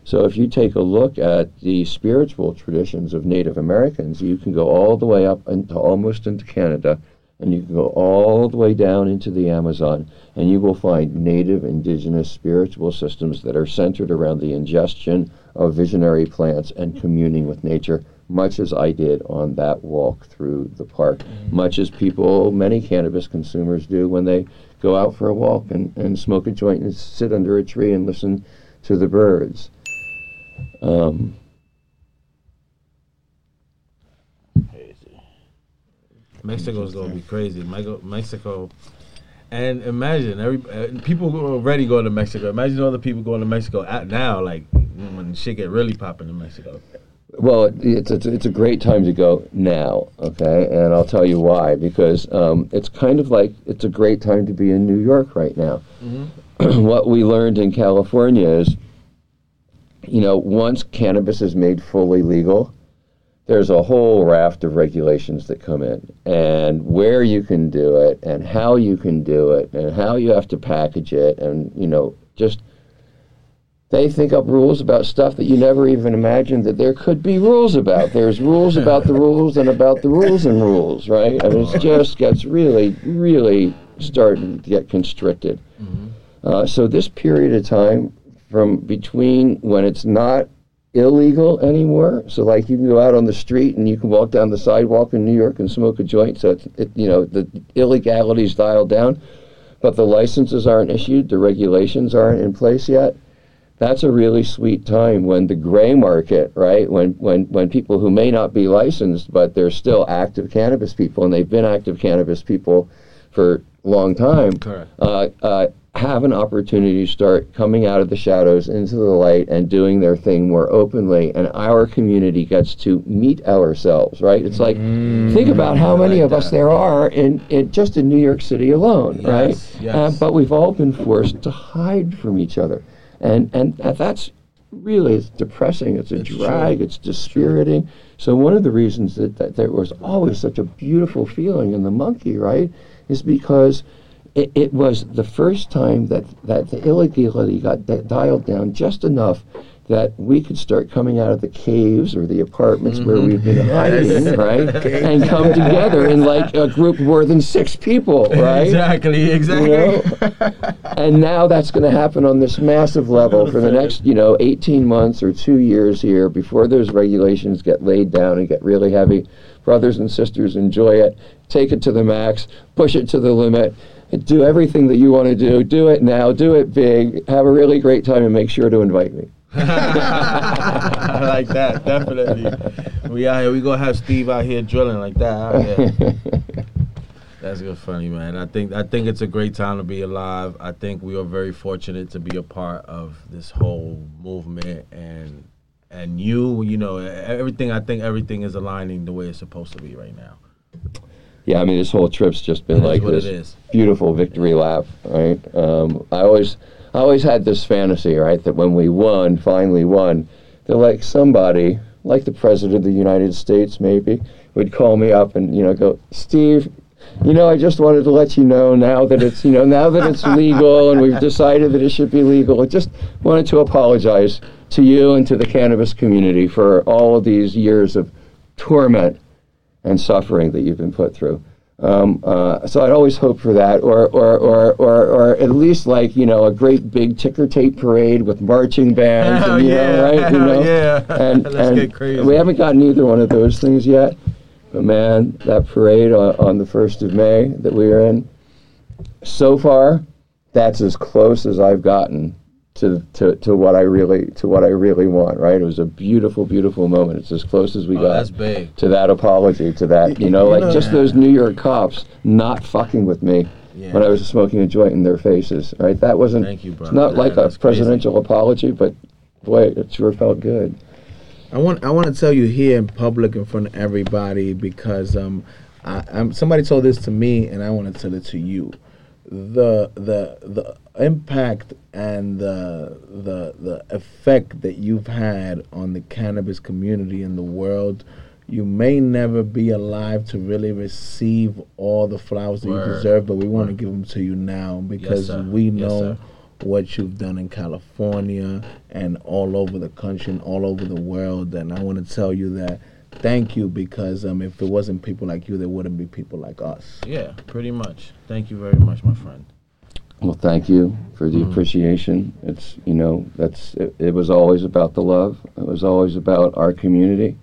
So if you take a look at the spiritual traditions of Native Americans, you can go all the way up into almost into Canada, and you can go all the way down into the Amazon, and you will find native indigenous spiritual systems that are centered around the ingestion of visionary plants and communing with nature, much as I did on that walk through the park, much as people, many cannabis consumers do when they go out for a walk and, and smoke a joint and sit under a tree and listen to the birds. Um, Mexico's gonna be crazy. Mexico, and imagine every uh, people already going to Mexico. Imagine all the people going to Mexico at now, like when shit get really popping in Mexico. Well, it's, it's it's a great time to go now, okay? And I'll tell you why. Because um, it's kind of like it's a great time to be in New York right now. what we learned in California is, you know, once cannabis is made fully legal, there's a whole raft of regulations that come in, and where you can do it, and how you can do it, and how you have to package it, and you know, just they think up rules about stuff that you never even imagined that there could be rules about. There's rules about the rules and about the rules and rules, right? I mean, it just gets really, really starting to get constricted. Uh, so this period of time from between when it's not illegal anymore, so like you can go out on the street and you can walk down the sidewalk in New York and smoke a joint, so it's, it, you know the illegality's dialed down, but the licenses aren't issued, the regulations aren't in place yet that's a really sweet time when the gray market, right? When when when people who may not be licensed but they're still active cannabis people and they've been active cannabis people for a long time, Correct. uh, uh, have an opportunity to start coming out of the shadows into the light and doing their thing more openly, and our community gets to meet ourselves, right? It's like think about how many like of us there are in, in just in New York City alone, right? Yes, yes. Uh, but we've all been forced to hide from each other, and and that's really it's depressing. It's a It's drag. true. It's dispiriting. So one of the reasons that, that there was always such a beautiful feeling in the monkey, right, is because it, it was the first time that that the illegality got di- dialed down just enough. That we could start coming out of the caves or the apartments where mm-hmm. we've been hiding, right, and come together in like a group more than six people, right? Exactly, exactly. You know? and now that's going to happen on this massive level for the next, you know, 18 months or two years here before those regulations get laid down and get really heavy. Brothers and sisters, enjoy it. Take it to the max. Push it to the limit. Do everything that you want to do. Do it now. Do it big. Have a really great time and make sure to invite me. I like that, definitely. We out here. We gonna have Steve out here drilling like that. That's good, funny man. I think I think it's a great time to be alive. I think we are very fortunate to be a part of this whole movement, and and you, you know, everything. I think everything is aligning the way it's supposed to be right now. Yeah, I mean, this whole trip's just been It like this beautiful victory lap, right? Um, I always, I always had this fantasy, right, that when we won, finally won, that like somebody, like the president of the United States, maybe, would call me up and you know go, Steve. You know, I just wanted to let you know now that it's you know now that it's legal and we've decided that it should be legal. I just wanted to apologize to you and to the cannabis community for all of these years of torment and suffering that you've been put through. Um, uh, so I'd always hope for that, or, or, or, or, or at least like you know a great big ticker tape parade with marching bands, Hell and, you yeah, know, right? You know, yeah. and, Let's and get crazy. we haven't gotten either one of those things yet. But man, that parade on, on the first of May that we were in, so far, that's as close as I've gotten to, to, to what I really to what I really want. Right? It was a beautiful, beautiful moment. It's as close as we Oh, got that's big. to that apology, to that you know, You like know- just those New York cops not fucking with me Yeah. when I was smoking a joint in their faces. Right? That wasn't. Thank you, bro. It's not Yeah, like a that's crazy. presidential apology, but boy, it sure felt good. I want I want to tell you here in public in front of everybody because um I, I'm somebody told this to me and I want to tell it to you. The the the impact and the the the effect that you've had on the cannabis community in the world. You may never be alive to really receive all the flowers that Word. you deserve, but we want to give them to you now because sir. we know sir. what you've done in California and all over the country and all over the world. And I want to tell you that thank you because um, if it wasn't people like you, there wouldn't be people like us. Yeah, pretty much. Thank you very much, my friend. Well, thank you for the appreciation. It's you know that's it, it was always about the love. It was always about our community,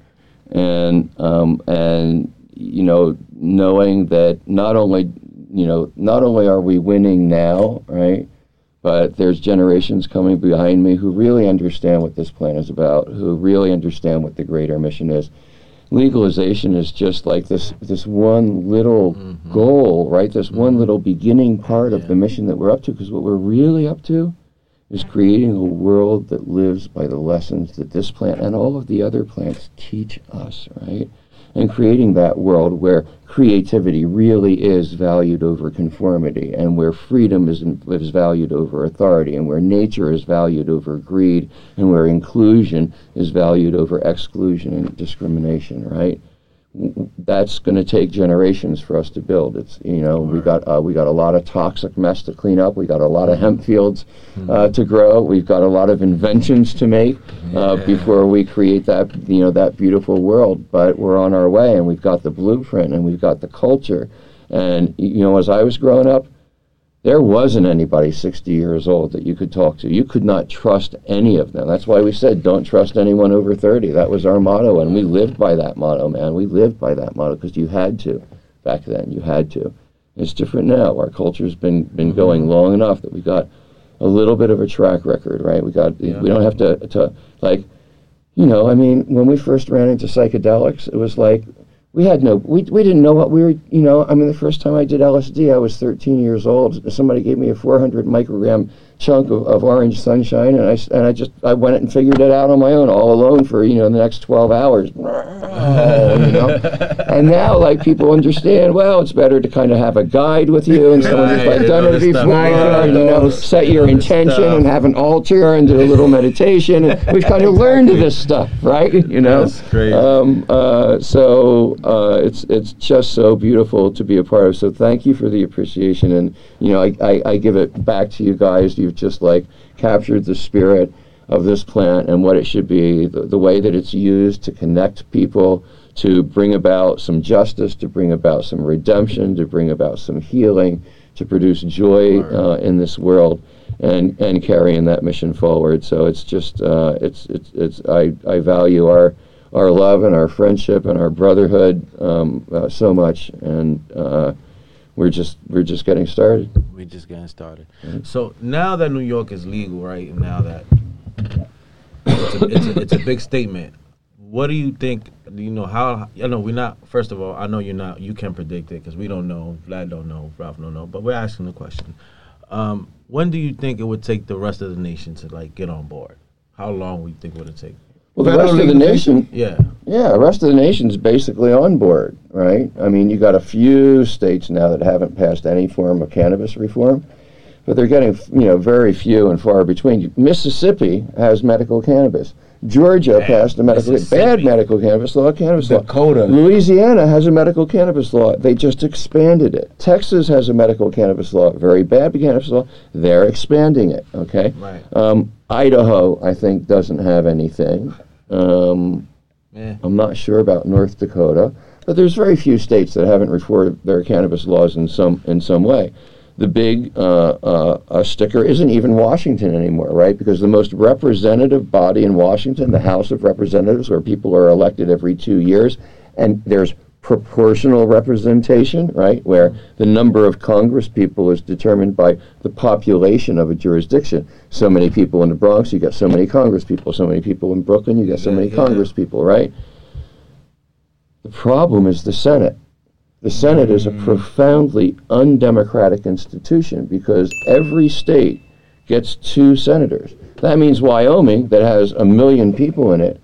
and um, and you know knowing that not only you know not only are we winning now, right, but there's generations coming behind me who really understand what this plan is about, who really understand what the greater mission is. Legalization is just like this this one little mm-hmm. goal, right? This one mm-hmm. little beginning part of the mission that we're up to. Because what we're really up to is creating a world that lives by the lessons that this plant and all of the other plants teach us, right? And creating that world where creativity really is valued over conformity, and where freedom is, is valued over authority, and where nature is valued over greed, and where inclusion is valued over exclusion and discrimination, right? That's going to take generations for us to build. It's you know we got uh, we got a lot of toxic mess to clean up. We got a lot of hemp fields uh, to grow. We've got a lot of inventions to make uh, before we create that you know that beautiful world. But we're on our way, and we've got the blueprint, and we've got the culture. And you know, as I was growing up, there wasn't anybody 60 years old that you could talk to. You could not trust any of them. That's why we said don't trust anyone over 30. That was our motto, and we lived by that motto, man. We lived by that motto because you had to back then. You had to. It's different now. Our culture's been been going mm-hmm. long enough that we got a little bit of a track record, right? We got yeah. we don't have to to like, you know. I mean, when we first ran into psychedelics, it was like we had no we, we didn't know what we were you know i mean the first time i did lsd i was 13 years old. Somebody gave me a 400 microgram chunk of, of orange sunshine and i and i just i went and figured it out on my own all alone for you know the next 12 hours. You know? And now like people understand well it's better to kind of have a guide with you and someone who's Right, done it before Right, you know set your intention stuff. and have an altar and do a little meditation and we've kind of learned this stuff right? You know? That's crazy. um, uh, so uh, it's it's just so beautiful to be a part of. So thank you for the appreciation, and you know I, I, I give it back to you guys. You've just like captured the spirit of this plant and what it should be, the, the way that it's used to connect people, to bring about some justice, to bring about some redemption, to bring about some healing, to produce joy uh, in this world. And, and carrying that mission forward. So it's just uh, it's it's it's I, I value our our love and our friendship and our brotherhood um, uh, so much, and uh, we're just we're just getting started. We're just getting started. So now that New York is legal, right? Now that it's a, it's a, it's a big statement. What do you think? You know how? I know we're not. First of all, I know you're not. You can predict it because we don't know. Vlad don't know. Ralph don't know. But we're asking the question. Um, when do you think it would take the rest of the nation to like get on board? How long would you think would it take? Well, the rest of the nation, Yeah. yeah, the rest of the nation's basically on board, right? I mean, you got a few states now that haven't passed any form of cannabis reform, but they're getting you know very few and far between. Mississippi has medical cannabis. Georgia passed a medical bad medical cannabis law. Cannabis law. Dakota. Louisiana has a medical cannabis law. They just expanded it. Texas has a medical cannabis law. Very bad cannabis law. They're expanding it. Okay. Right. Um, Idaho, I think, doesn't have anything. Um, Yeah. I'm not sure about North Dakota, but there's very few states that haven't reformed their cannabis laws in some in some way. The big uh, uh, uh, sticker isn't even Washington anymore, right? Because the most representative body in Washington, the House of Representatives, where people are elected every two years, and there's proportional representation, right, where the number of Congress people is determined by the population of a jurisdiction. So many people in the Bronx, you got so many Congress people. So many people in Brooklyn, you got so Yeah, many yeah. Congress people, right? The problem is the Senate. The Senate is a mm. profoundly undemocratic institution because every state gets two senators. That means Wyoming, that has a million people in it,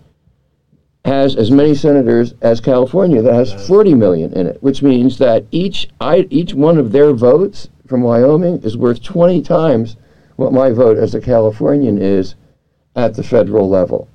has as many senators as California, that has 40 million in it, which means that each I, each one of their votes from Wyoming is worth 20 times what my vote as a Californian is at the federal level,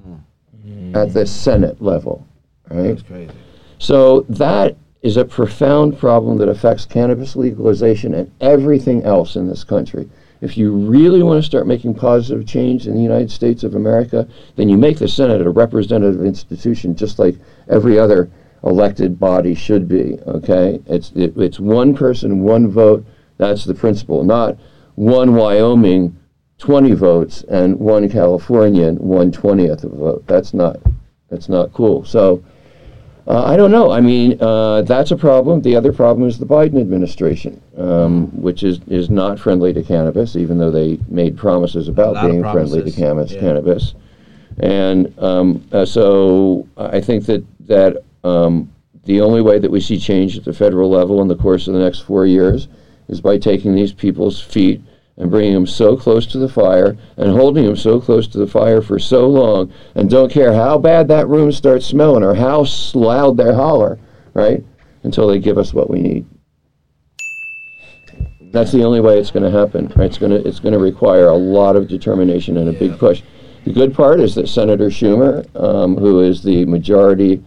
hmm. at the Senate level, right? That's crazy. So that is a profound problem that affects cannabis legalization and everything else in this country. If you really want to start making positive change in the United States of America, then you make the Senate a representative institution just like every other elected body should be. Okay? It's, it, it's one person, one vote. That's the principle. Not one Wyoming, 20 votes, and one Californian, one twentieth of a vote. That's not, that's not cool. So, uh, I don't know. I mean, uh, that's a problem. The other problem is the Biden administration, um, which is, is not friendly to cannabis, even though they made promises about being friendly to promises, cannabis. yeah. cannabis. And um, uh, so I think that that um, the only way that we see change at the federal level in the course of the next four years is by taking these people's feet and bringing them so close to the fire and holding them so close to the fire for so long and don't care how bad that room starts smelling or how loud they holler, right? Until they give us what we need. That's the only way it's going to happen. Right? It's going to it's going to require a lot of determination and a big push. The good part is that Senator Schumer, um, who is the majority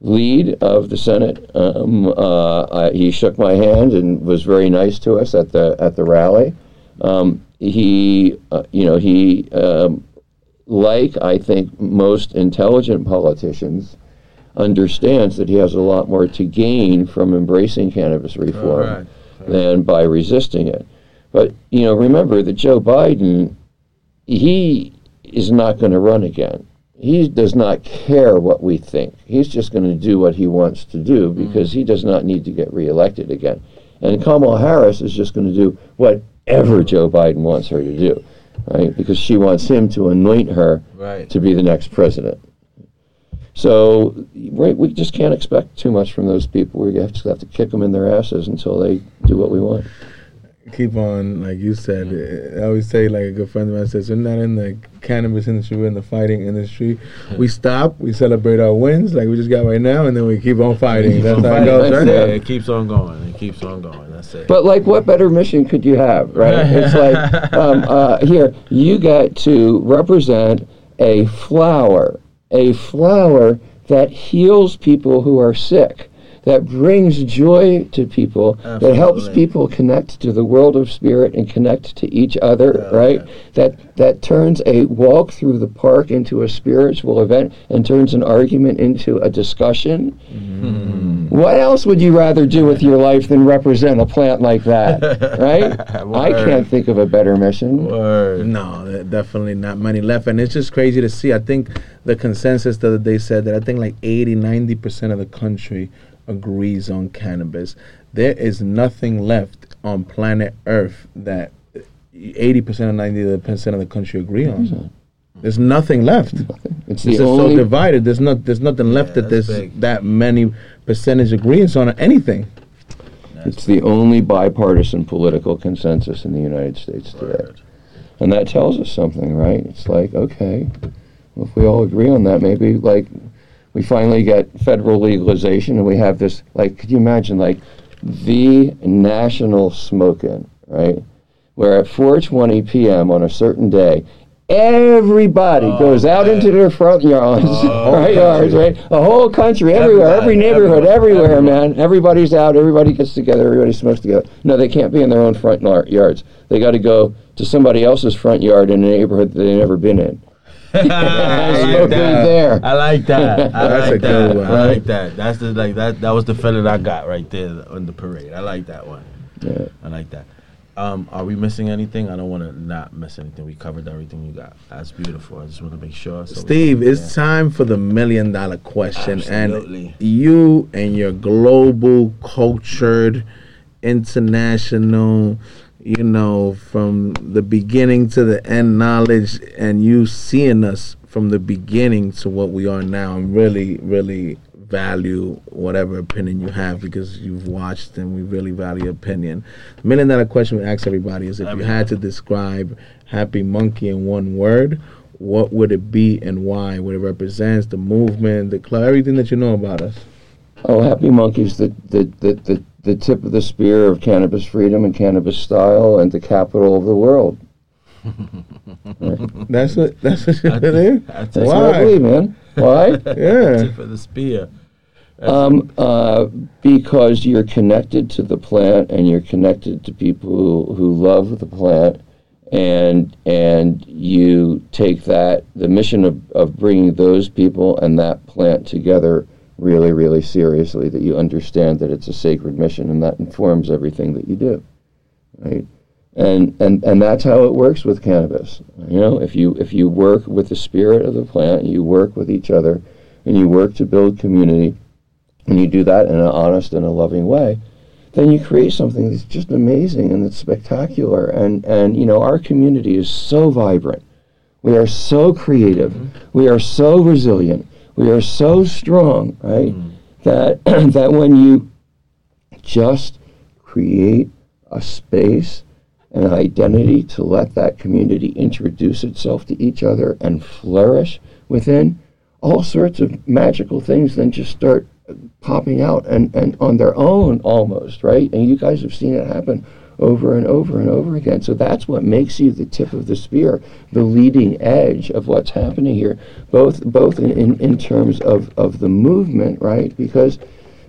lead of the Senate, um, uh, I, he shook my hand and was very nice to us at the at the rally. Um, he, uh, you know, he, um, like I think most intelligent politicians, understands that he has a lot more to gain from embracing cannabis reform Right. than by resisting it. But you know, remember that Joe Biden, he is not going to run again. He does not care what we think. He's just going to do what he wants to do because he does not need to get reelected again. And Kamala Harris is just going to do whatever Joe Biden wants her to do, right? Because she wants him to anoint her Right. to be the next president. So right, we just can't expect too much from those people. We have to have to kick them in their asses until they do what we want. Keep on, like you said. I always say, like a good friend of mine says, we're not in the cannabis industry, we're in the fighting industry. We stop, we celebrate our wins, like we just got right now, and then we keep on fighting. That's how it goes, right? it. Yeah, it keeps on going. It keeps on going. That's it. But like, what better mission could you have, right? It's like, um, uh, here you get to represent a flower, a flower that heals people who are sick, that brings joy to people, that helps people connect to the world of spirit and connect to each other, right? That that turns a walk through the park into a spiritual event and turns an argument into a discussion. Mm-hmm. What else would you rather do with your life than represent a plant like that, right? I can't think of a better mission. Word. No, definitely not money left. And it's just crazy to see. I think the consensus that they said that I think like 80, 90% of the country agrees on cannabis. There is nothing left on planet Earth that 80% or 90% of the country agree on. Mm-hmm. There's nothing left. It's It's the just so divided. There's not. There's nothing left that there's big. that many percentage agreements on anything. it's the only bipartisan political consensus in the United States today. And that tells us something, right? It's like, okay, well, if we all agree on that, maybe like we finally get federal legalization and we have this like could you imagine like the national smoke-in, right? Where at 4:20 p.m. on a certain day, everybody oh, goes out into their front yards, oh, right yards, right? The whole country, everywhere, every neighborhood, everyone, everywhere, everyone. man. Everybody's out, everybody gets together, everybody smokes together. No, they can't be in their own front yards. They got to go to somebody else's front yard in a neighborhood that they've never been in. I like that. there. I like that. I That's like a good that. one. I like that. That's the like that. That was the feeling I got right there on the parade. I like that one. Yeah. I like that. Um, are we missing anything? I don't want to not miss anything. We covered everything you got. That's beautiful. I just want to make sure. So Steve, it's yeah. time for the million dollar question. Absolutely. And you and your global, cultured, international, you know, from the beginning to the end knowledge, and you seeing us from the beginning to what we are now, and really, really value whatever opinion you have because you've watched and we really value opinion. The million dollar question we ask everybody is if you had to describe Happy Munkey in one word, what would it be and why? What it represents, the movement, the club, everything that you know about us. Oh, Happy Munkey's the, the, the, the, the tip of the spear of cannabis freedom and cannabis style and the capital of the world. That's what that's what it is. That's That's what I believe, Why? man. Why? Yeah. Tip of the spear. um, uh, because you're connected to the plant and you're connected to people who, who love the plant and and you take that the mission of, of bringing those people and that plant together really really seriously that you understand that it's a sacred mission and that informs everything that you do right? And and and that's how it works with cannabis. You know if you if you work with the spirit of the plant you work with each other and you work to build community and you do that in an honest and a loving way then you create something that's just amazing and it's spectacular. And and you know our community is so vibrant. We are so creative. Mm-hmm. We are so resilient we are so strong right mm. that that when you just create a space and an identity to let that community introduce itself to each other and flourish within all sorts of magical things then just start popping out and, and on their own almost right? And you guys have seen it happen over and over and over again so that's what makes you the tip of the spear the leading edge of what's happening here both both in, in, in terms of, of the movement right because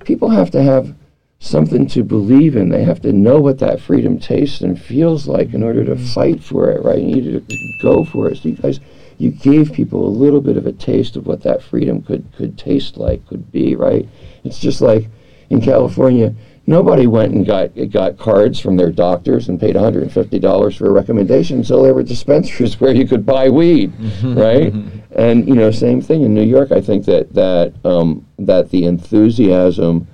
people have to have something to believe in. They have to know what that freedom tastes and feels like in order to mm-hmm. fight for it, right? You need to go for it. So you guys, you gave people a little bit of a taste of what that freedom could could taste like, could be, right? It's just like in California, nobody went and got got cards from their doctors and paid $150 for a recommendation until there were dispensaries where you could buy weed, right? And you know, same thing in New York. I think that that um, that the enthusiasm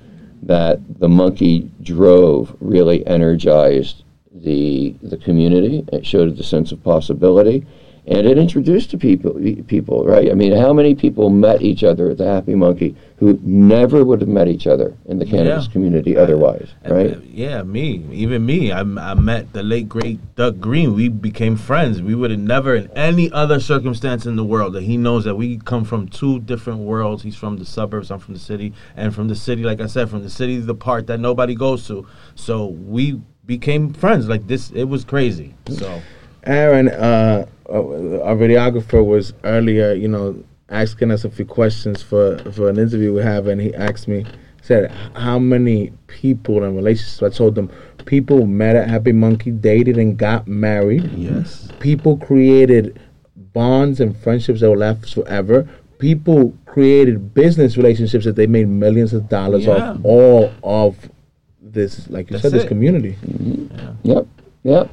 that the monkey drove really energized the the community. It showed the sense of possibility, and it introduced to people people right. I mean, how many people met each other at the Happy Munkey who never would have met each other in the cannabis Yeah. community otherwise, And, right? uh, Yeah, me, even me. I, I met the late great Doug Green. We became friends. We would have never, in any other circumstance in the world, that he knows that we come from two different worlds. He's from the suburbs. I'm from the city, and from the city, like I said, from the city, the part that nobody goes to. So we became friends. Like this, it was crazy. So Aaron, uh, uh, Uh, our videographer, was earlier, you know, asking us a few questions for for an interview we have, and he asked me, said, how many people in relationships? I told them, people met at Happy Munkey, dated and got married. yes, People created bonds and friendships that will last forever. People created business relationships that they made millions of dollars Yeah. off all of this, like you That's said, this it. community. Mm-hmm. Yep, yep.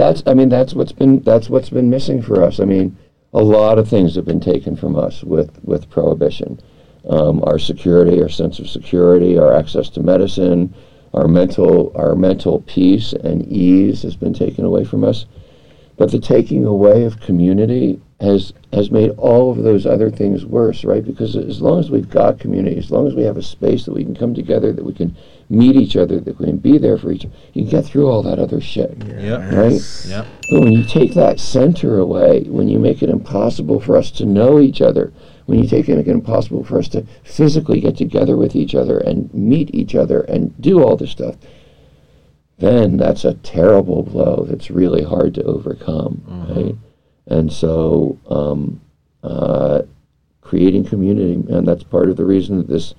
That's I mean that's what's been that's what's been missing for us. I mean, a lot of things have been taken from us with with prohibition. Um, our security, our sense of security, our access to medicine, our mental our mental peace and ease has been taken away from us. But the taking away of community has has made all of those other things worse, right? Because as long as we've got community, as long as we have a space that we can come together, that we can meet each other, that we can be there for each, other, you can get through all that other shit, yep, right? yep. But when you take that center away, when you make it impossible for us to know each other, when you take it, make it impossible for us to physically get together with each other and meet each other and do all this stuff, then that's a terrible blow that's really hard to overcome, mm-hmm. right? And so, um, uh, creating community, and that's part of the reason that this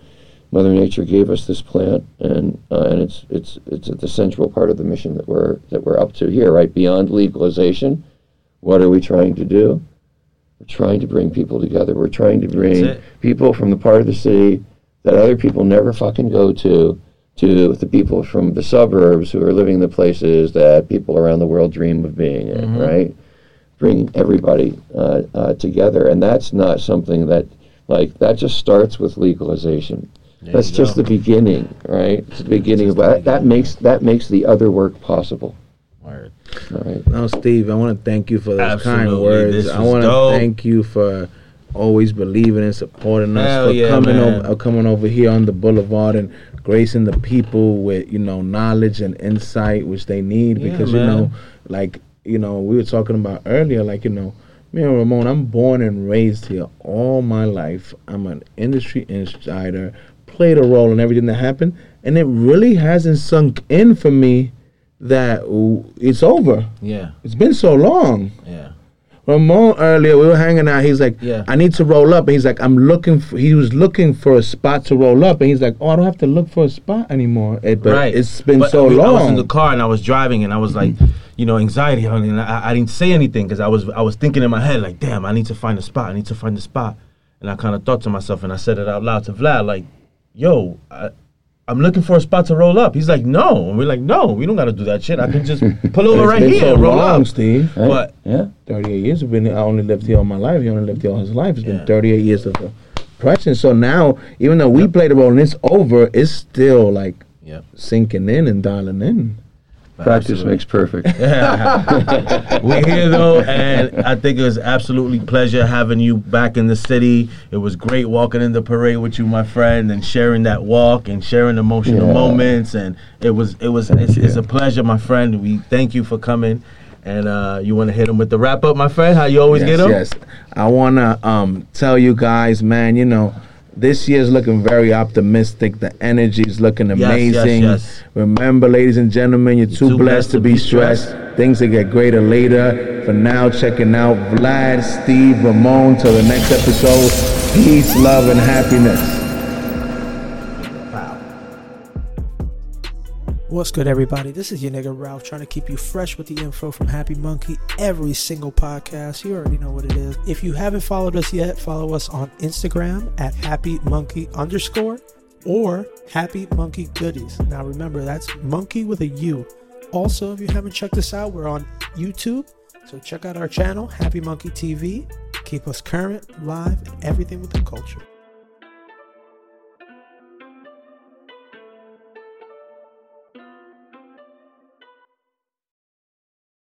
Mother Nature gave us this plant, and uh, and it's it's it's at the central part of the mission that we're that we're up to here, right? Beyond legalization, what are we trying to do? We're trying to bring people together. We're trying to bring people from the part of the city that other people never fucking go to to the people from the suburbs who are living in the places that people around the world dream of being in, right? Bring everybody uh, uh, together, and that's not something that like that just starts with legalization. that's just go. the beginning, right? It's the beginning of that. That makes that makes the other work possible. Word. All right. No, Steve, I want to thank you for those kind words. This I was want to thank you for always believing and supporting us, Hell for yeah, coming man. over, uh, coming over here on the boulevard and gracing the people with you know knowledge and insight which they need Yeah, because you know, like you know, we were talking about earlier, like you know. Me and Ramon, I'm born and raised here all my life. I'm an industry insider, played a role in everything that happened, and it really hasn't sunk in for me that it's over. Yeah. It's been so long. Yeah. Ramon earlier, we were hanging out. He's like, Yeah. I need to roll up. And he's like, I'm looking for, he was looking for a spot to roll up. And he's like, oh, I don't have to look for a spot anymore. It, but right. it's been But so we- long. I was in the car and I was driving and I was like, mm-hmm. You know, anxiety, honey, and I, I didn't say anything because I was I was thinking in my head like, damn, I need to find a spot. I need to find a spot. And I kind of thought to myself and I said it out loud to Vlad like, yo, I, I'm looking for a spot to roll up. He's like, no. And we're like, no, we don't got to do that shit. I can just pull over right been here so and roll long, up. Steve. Right? But yeah. 38 years have been, I only lived here all my life. He only lived here all his life. It's been 38 years of oppression. So now, even though we played a role and it's over, it's still like Yep. sinking in and dialing in. Practice Absolutely. makes perfect. We're here though, and I think it was absolutely pleasure having you back in the city. It was great walking in the parade with you, my friend, and sharing that walk and sharing emotional Yeah. moments. And it was it was it's, it's a pleasure, my friend. We thank you for coming. And uh, you want to hit him with the wrap up, my friend? How you always yes, get him? Yes. I want to um, tell you guys, man, you know, this year's looking very optimistic. The energy is looking yes, amazing. yes. Remember, ladies and gentlemen, you're, too, blessed, to be stressed. Things will get greater later. For now, checking out Vlad, Steve, Ramon. Till the next episode, peace, love, and happiness. What's good, everybody? This is your nigga Ralph trying to keep you fresh with the info from Happy Munkey every single podcast. You already know what it is. If you haven't followed us yet, follow us on Instagram at Happy Munkey underscore or Happy Munkey Goodies. Now remember, that's monkey with a U. Also, if you haven't checked us out, we're on YouTube. So check out our channel, Happy Munkey TV. Keep us current, live, and everything with the culture.